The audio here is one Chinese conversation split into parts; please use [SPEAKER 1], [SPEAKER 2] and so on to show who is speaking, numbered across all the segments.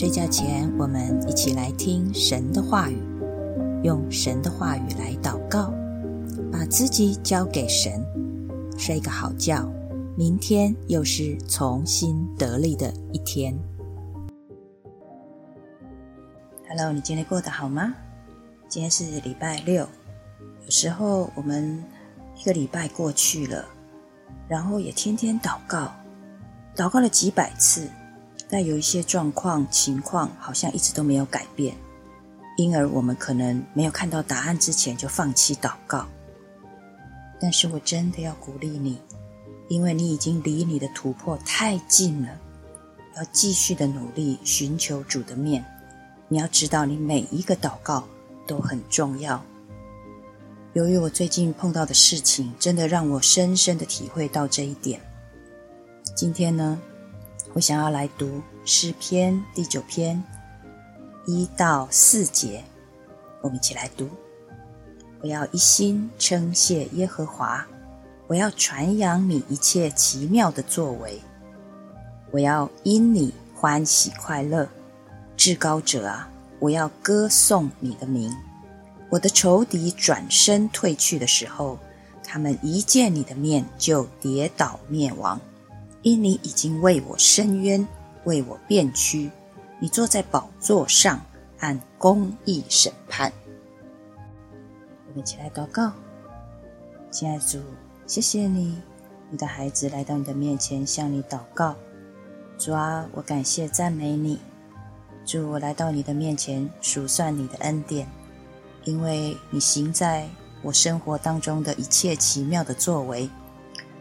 [SPEAKER 1] 睡觉前，我们一起来听神的话语，用神的话语来祷告，把自己交给神，睡个好觉。明天又是重新得力的一天。Hello，你今天过得好吗？今天是礼拜六。有时候我们一个礼拜过去了，然后也天天祷告，祷告了几百次。但有一些状况、情况好像一直都没有改变，因而我们可能没有看到答案之前就放弃祷告。但是我真的要鼓励你，因为你已经离你的突破太近了，要继续的努力寻求主的面。你要知道，你每一个祷告都很重要。由于我最近碰到的事情，真的让我深深的体会到这一点。今天呢？我想要来读诗篇第九篇一到四节，我们一起来读。我要一心称谢耶和华，我要传扬你一切奇妙的作为，我要因你欢喜快乐，至高者啊，我要歌颂你的名。我的仇敌转身退去的时候，他们一见你的面就跌倒灭亡。因你已经为我伸冤，为我辩屈，你坐在宝座上，按公义审判。我们起来祷告，亲爱的主，谢谢你，你的孩子来到你的面前向你祷告。主啊，我感谢赞美你。主，我来到你的面前数算你的恩典，因为你行在我生活当中的一切奇妙的作为。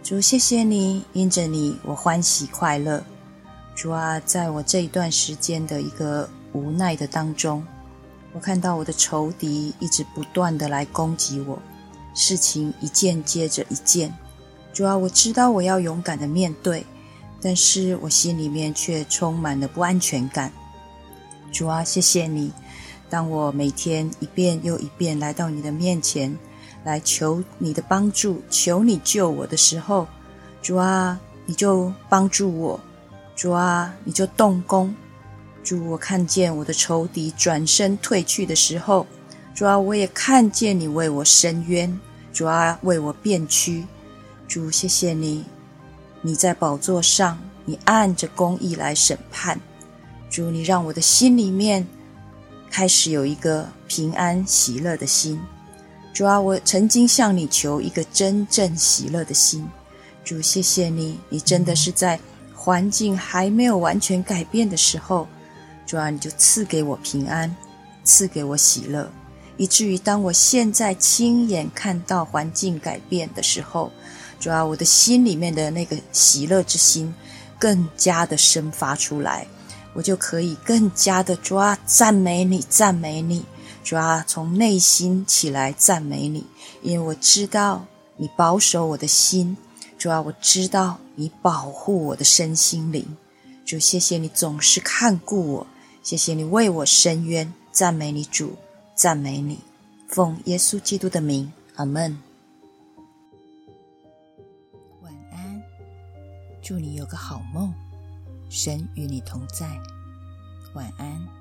[SPEAKER 1] 主，谢谢你，因着你，我欢喜快乐。主啊，在我这一段时间的一个无奈的当中，我看到我的仇敌一直不断的来攻击我，事情一件接着一件。主啊，我知道我要勇敢的面对，但是我心里面却充满了不安全感。主啊，谢谢你，当我每天一遍又一遍来到你的面前。来求你的帮助，求你救我的时候，主啊，你就帮助我；主啊，你就动工。主，我看见我的仇敌转身退去的时候，主啊，我也看见你为我伸冤，主啊，为我辩屈。主，谢谢你，你在宝座上，你按着公义来审判。主，你让我的心里面开始有一个平安喜乐的心。主啊，我曾经向你求一个真正喜乐的心。主，谢谢你，你真的是在环境还没有完全改变的时候，主啊，你就赐给我平安，赐给我喜乐，以至于当我现在亲眼看到环境改变的时候，主啊，我的心里面的那个喜乐之心更加的生发出来，我就可以更加的抓赞美你，赞美你。主啊，从内心起来赞美你，因为我知道你保守我的心。主啊，我知道你保护我的身心灵。主，谢谢你总是看顾我，谢谢你为我伸冤。赞美你，主，赞美你，奉耶稣基督的名，阿门。晚安，祝你有个好梦，神与你同在。晚安。